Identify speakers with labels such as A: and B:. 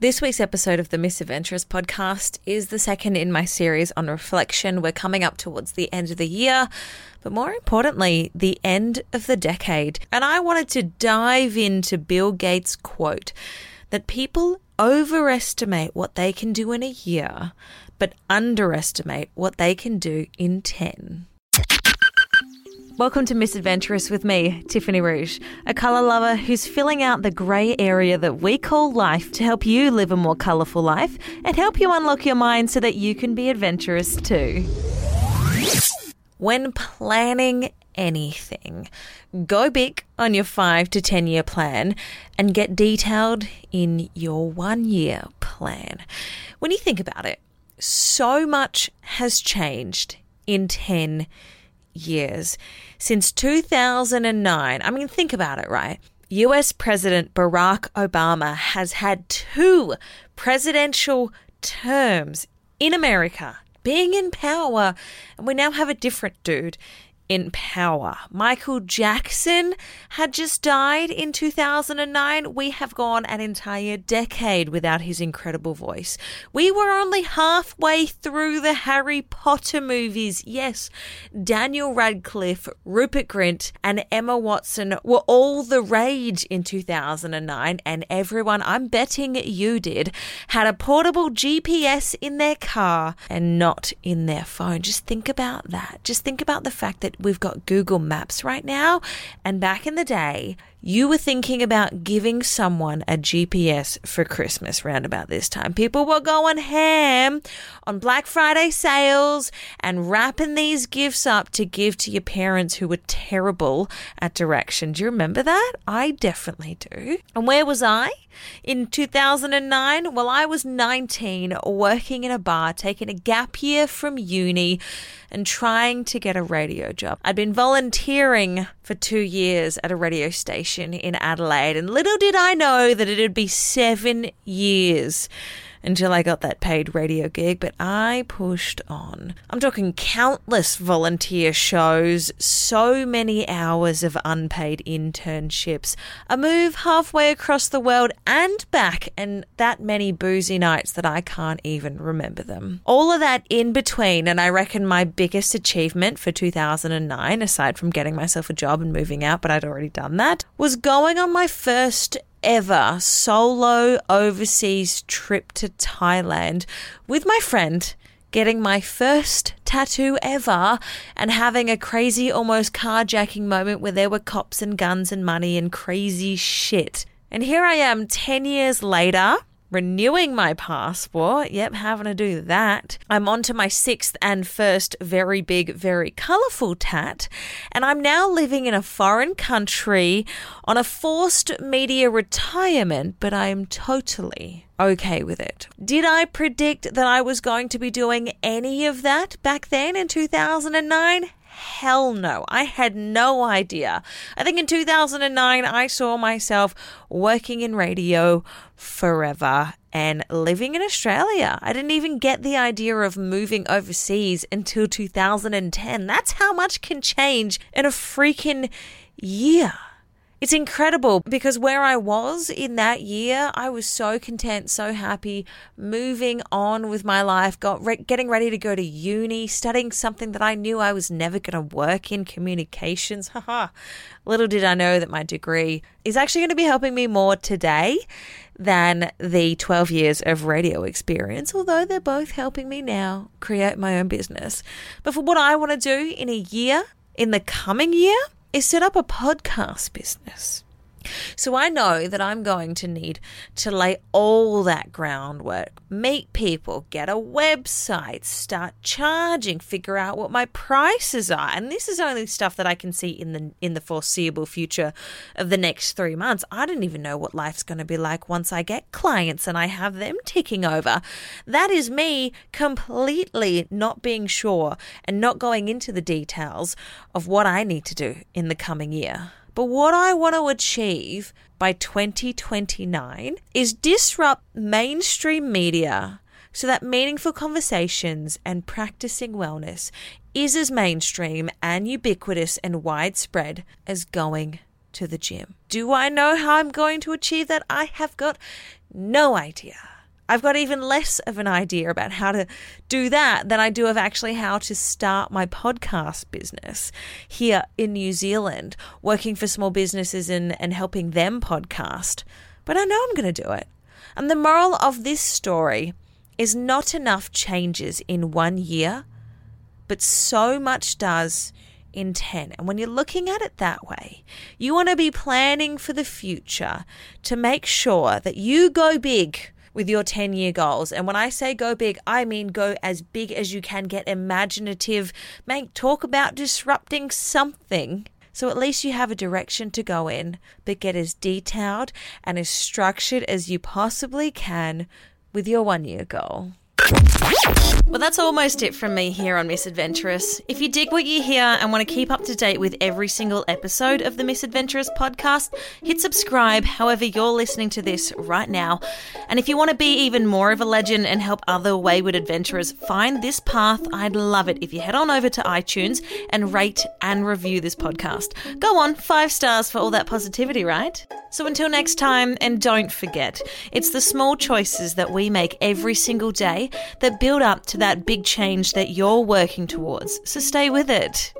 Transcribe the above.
A: This week's episode of the Misadventurous podcast is the second in my series on reflection. We're coming up towards the end of the year, but more importantly, the end of the decade. And I wanted to dive into Bill Gates' quote that people overestimate what they can do in a year, but underestimate what they can do in 10. Welcome to Misadventurous with me, Tiffany Rouge, a colour lover who's filling out the grey area that we call life to help you live a more colourful life and help you unlock your mind so that you can be adventurous too. When planning anything, go big on your 5 to 10 year plan and get detailed in your 1 year plan. When you think about it, so much has changed in 10 years. Since 2009, I mean, think about it, right? US President Barack Obama has had two presidential terms in America, being in power, and we now have a different dude in power. Michael Jackson had just died in 2009. We have gone an entire decade without his incredible voice. We were only halfway through the Harry Potter movies. Yes, Daniel Radcliffe, Rupert Grint, and Emma Watson were all the rage in 2009, and everyone, I'm betting you did, had a portable GPS in their car and not in their phone. Just think about that. Just think about the fact that we've got Google Maps right now. And back in the day, you were thinking about giving someone a GPS for Christmas round about this time. People were going ham on Black Friday sales and wrapping these gifts up to give to your parents who were terrible at direction. Do you remember that? I definitely do. And where was I? In 2009, well, I was 19, working in a bar, taking a gap year from uni, and trying to get a radio job. I'd been volunteering for two years at a radio station in Adelaide, and little did I know that it'd be seven years until I got that paid radio gig, but I pushed on. I'm talking countless volunteer shows, so many hours of unpaid internships, a move halfway across the world and back, and that many boozy nights that I can't even remember them. All of that in between, and I reckon my biggest achievement for 2009, aside from getting myself a job and moving out, but I'd already done that, was going on my first ever solo overseas trip to Thailand with my friend, getting my first tattoo ever, and having a crazy, almost carjacking moment where there were cops and guns and money and crazy shit. And here I am 10 years later renewing my passport. Yep, having to do that. I'm on to my sixth and first very big, very colourful tat, and I'm now living in a foreign country on a forced media retirement, but I am totally okay with it. Did I predict that I was going to be doing any of that back then in 2009? Hell no. I had no idea. I think in 2009, I saw myself working in radio forever and living in Australia. I didn't even get the idea of moving overseas until 2010. That's how much can change in a freaking year. It's incredible because where I was in that year, I was so content, so happy, moving on with my life, got re- getting ready to go to uni, studying something that I knew I was never going to work in communications. Haha. Little did I know that my degree is actually going to be helping me more today than the 12 years of radio experience, although they're both helping me now create my own business. But for what I want to do in a year, in the coming year, is set up a podcast business. So I know that I'm going to need to lay all that groundwork, meet people, get a website, start charging, figure out what my prices are. And this is only stuff that I can see in the in the foreseeable future of the next 3 months. I don't even know what life's going to be like once I get clients and I have them ticking over. That is me completely not being sure and not going into the details of what I need to do in the coming year. But what I want to achieve by 2029 is disrupt mainstream media so that meaningful conversations and practicing wellness is as mainstream and ubiquitous and widespread as going to the gym. Do I know how I'm going to achieve that? I have got No idea. I've got even less of an idea about how to do that than I do of actually how to start my podcast business here in New Zealand, working for small businesses and, and helping them podcast. But I know I'm going to do it. And the moral of this story is not enough changes in one year, but so much does in 10. And when you're looking at it that way, you want to be planning for the future to make sure that you go big with your 10 year goals. And when I say go big, I mean go as big as you can, get imaginative, make talk about disrupting something. So at least you have a direction to go in, but get as detailed and as structured as you possibly can with your one year goal. Well, that's almost it from me here on Misadventurous. If you dig what you hear and want to keep up to date with every single episode of the Misadventurous podcast, hit subscribe however you're listening to this right now. And if you want to be even more of a legend and help other wayward adventurers find this path, I'd love it if you head on over to iTunes and rate and review this podcast. Go on, five stars for all that positivity, right? So until next time, and don't forget, it's the small choices that we make every single day that build up to that big change that you're working towards. So stay with it.